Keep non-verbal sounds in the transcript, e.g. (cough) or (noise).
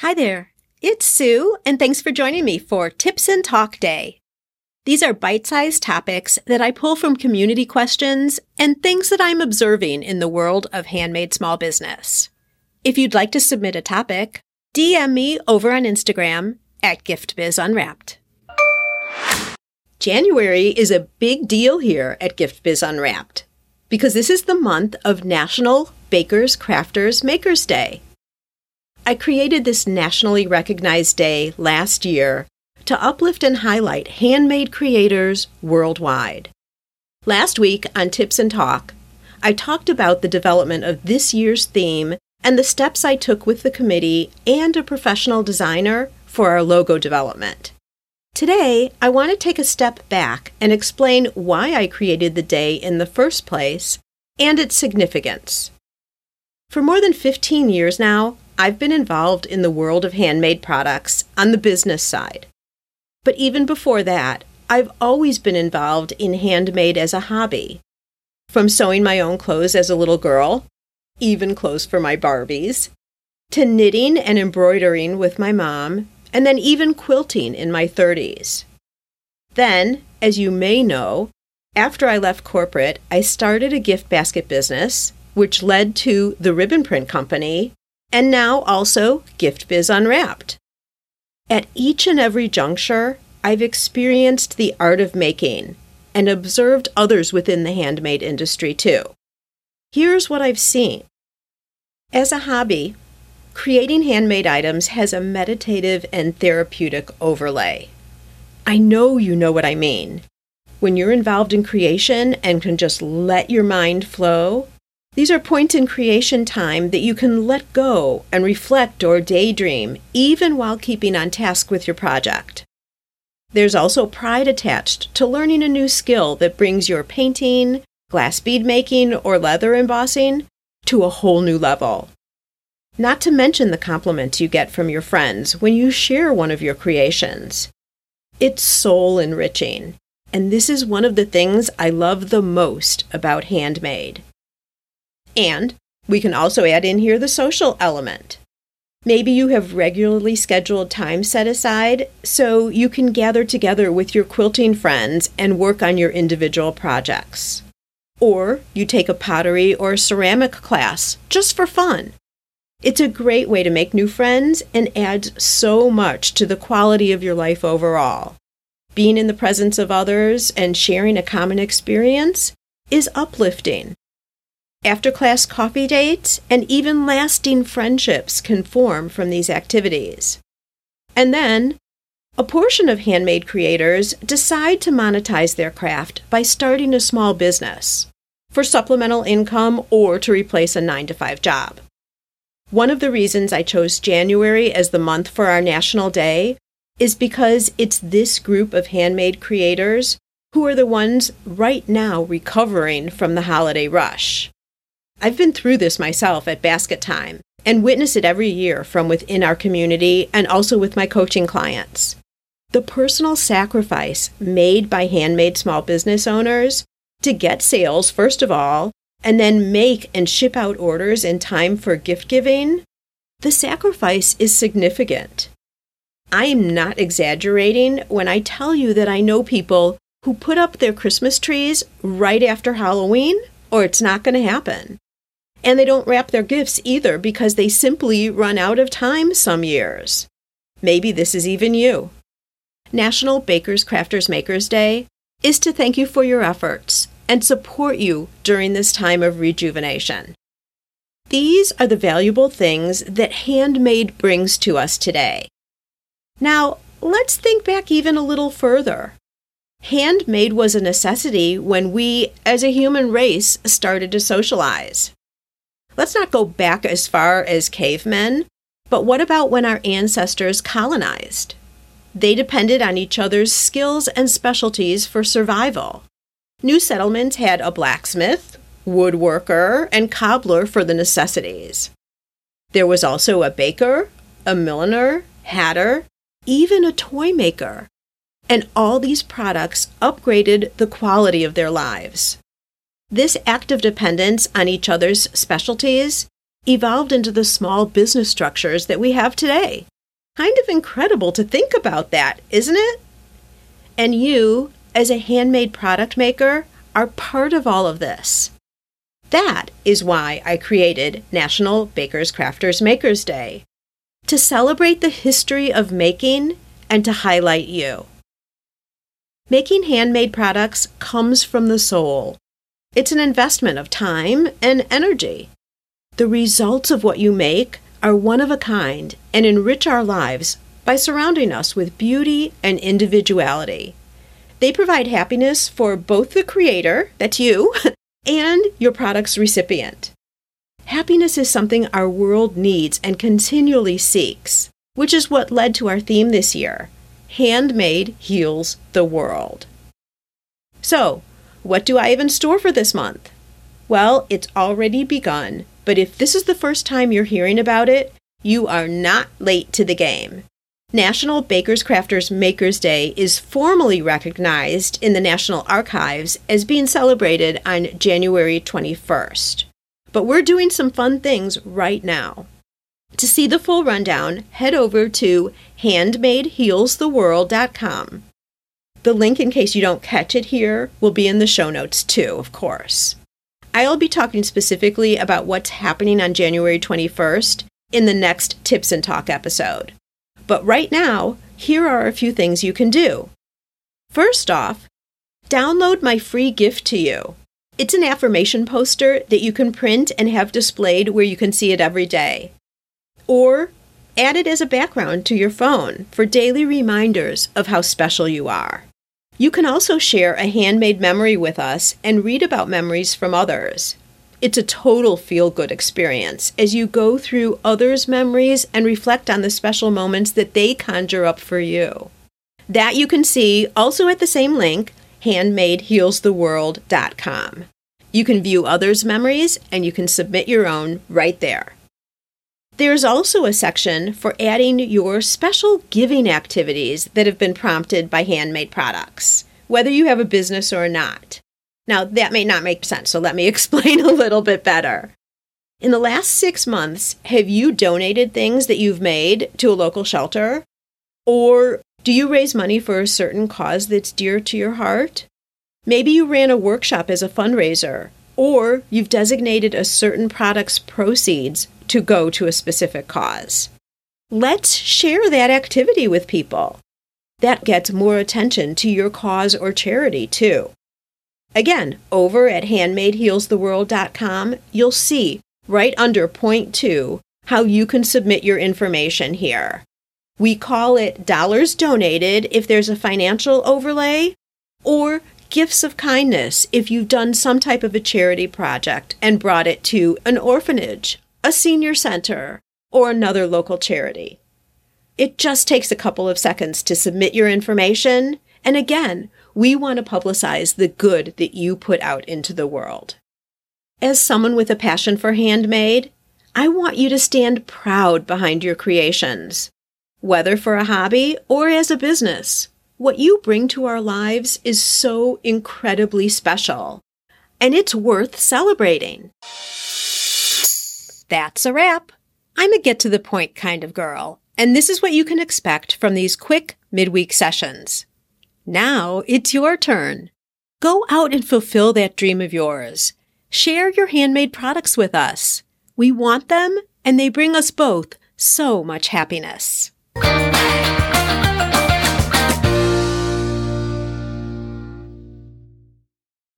Hi there. It's Sue, and thanks for joining me for Tips and Talk Day. These are bite sized topics that I pull from community questions and things that I'm observing in the world of handmade small business. If you'd like to submit a topic, DM me over on Instagram at GiftBizUnwrapped. January is a big deal here at GiftBiz Unwrapped because this is the month of National Bakers, Crafters, Makers Day. I created this nationally recognized day last year to uplift and highlight handmade creators worldwide. Last week on Tips and Talk, I talked about the development of this year's theme and the steps I took with the committee and a professional designer for our logo development. Today, I want to take a step back and explain why I created the day in the first place and its significance. For more than 15 years now, I've been involved in the world of handmade products on the business side. But even before that, I've always been involved in handmade as a hobby. From sewing my own clothes as a little girl, even clothes for my Barbies, to knitting and embroidering with my mom and then even quilting in my 30s. Then, as you may know, after I left corporate, I started a gift basket business, which led to the Ribbon Print Company, and now also Gift Biz Unwrapped. At each and every juncture, I've experienced the art of making and observed others within the handmade industry too. Here's what I've seen. As a hobby, Creating handmade items has a meditative and therapeutic overlay. I know you know what I mean. When you're involved in creation and can just let your mind flow, these are points in creation time that you can let go and reflect or daydream, even while keeping on task with your project. There's also pride attached to learning a new skill that brings your painting, glass bead making, or leather embossing to a whole new level. Not to mention the compliments you get from your friends when you share one of your creations. It's soul enriching, and this is one of the things I love the most about handmade. And we can also add in here the social element. Maybe you have regularly scheduled time set aside so you can gather together with your quilting friends and work on your individual projects. Or you take a pottery or ceramic class just for fun. It's a great way to make new friends and adds so much to the quality of your life overall. Being in the presence of others and sharing a common experience is uplifting. After class coffee dates and even lasting friendships can form from these activities. And then, a portion of handmade creators decide to monetize their craft by starting a small business for supplemental income or to replace a 9 to 5 job. One of the reasons I chose January as the month for our National Day is because it's this group of handmade creators who are the ones right now recovering from the holiday rush. I've been through this myself at Basket Time and witness it every year from within our community and also with my coaching clients. The personal sacrifice made by handmade small business owners to get sales, first of all, and then make and ship out orders in time for gift giving, the sacrifice is significant. I am not exaggerating when I tell you that I know people who put up their Christmas trees right after Halloween, or it's not going to happen. And they don't wrap their gifts either because they simply run out of time some years. Maybe this is even you. National Bakers, Crafters, Makers Day is to thank you for your efforts and support you during this time of rejuvenation. These are the valuable things that handmade brings to us today. Now, let's think back even a little further. Handmade was a necessity when we, as a human race, started to socialize. Let's not go back as far as cavemen, but what about when our ancestors colonized? They depended on each other's skills and specialties for survival. New settlements had a blacksmith, woodworker, and cobbler for the necessities. There was also a baker, a milliner, hatter, even a toy maker. And all these products upgraded the quality of their lives. This active dependence on each other's specialties evolved into the small business structures that we have today, Kind of incredible to think about that, isn't it? And you, as a handmade product maker, are part of all of this. That is why I created National Bakers Crafters Makers Day to celebrate the history of making and to highlight you. Making handmade products comes from the soul. It's an investment of time and energy. The results of what you make are one of a kind and enrich our lives by surrounding us with beauty and individuality. They provide happiness for both the creator, that's you, (laughs) and your product's recipient. Happiness is something our world needs and continually seeks, which is what led to our theme this year Handmade Heals the World. So, what do I have in store for this month? Well, it's already begun, but if this is the first time you're hearing about it, you are not late to the game. National Bakers Crafters Makers Day is formally recognized in the National Archives as being celebrated on January 21st. But we're doing some fun things right now. To see the full rundown, head over to handmadehealstheworld.com. The link, in case you don't catch it here, will be in the show notes too, of course. I'll be talking specifically about what's happening on January 21st in the next Tips and Talk episode. But right now, here are a few things you can do. First off, download my free gift to you. It's an affirmation poster that you can print and have displayed where you can see it every day. Or add it as a background to your phone for daily reminders of how special you are. You can also share a handmade memory with us and read about memories from others. It's a total feel good experience as you go through others' memories and reflect on the special moments that they conjure up for you. That you can see also at the same link, handmadehealstheworld.com. You can view others' memories and you can submit your own right there. There's also a section for adding your special giving activities that have been prompted by handmade products, whether you have a business or not. Now, that may not make sense, so let me (laughs) explain a little bit better. In the last six months, have you donated things that you've made to a local shelter? Or do you raise money for a certain cause that's dear to your heart? Maybe you ran a workshop as a fundraiser, or you've designated a certain product's proceeds to go to a specific cause. Let's share that activity with people. That gets more attention to your cause or charity, too. Again, over at handmadehealstheworld.com, you'll see right under point two how you can submit your information here. We call it dollars donated if there's a financial overlay, or gifts of kindness if you've done some type of a charity project and brought it to an orphanage, a senior center, or another local charity. It just takes a couple of seconds to submit your information, and again, we want to publicize the good that you put out into the world. As someone with a passion for handmade, I want you to stand proud behind your creations. Whether for a hobby or as a business, what you bring to our lives is so incredibly special, and it's worth celebrating. That's a wrap. I'm a get to the point kind of girl, and this is what you can expect from these quick midweek sessions. Now it's your turn. Go out and fulfill that dream of yours. Share your handmade products with us. We want them, and they bring us both so much happiness.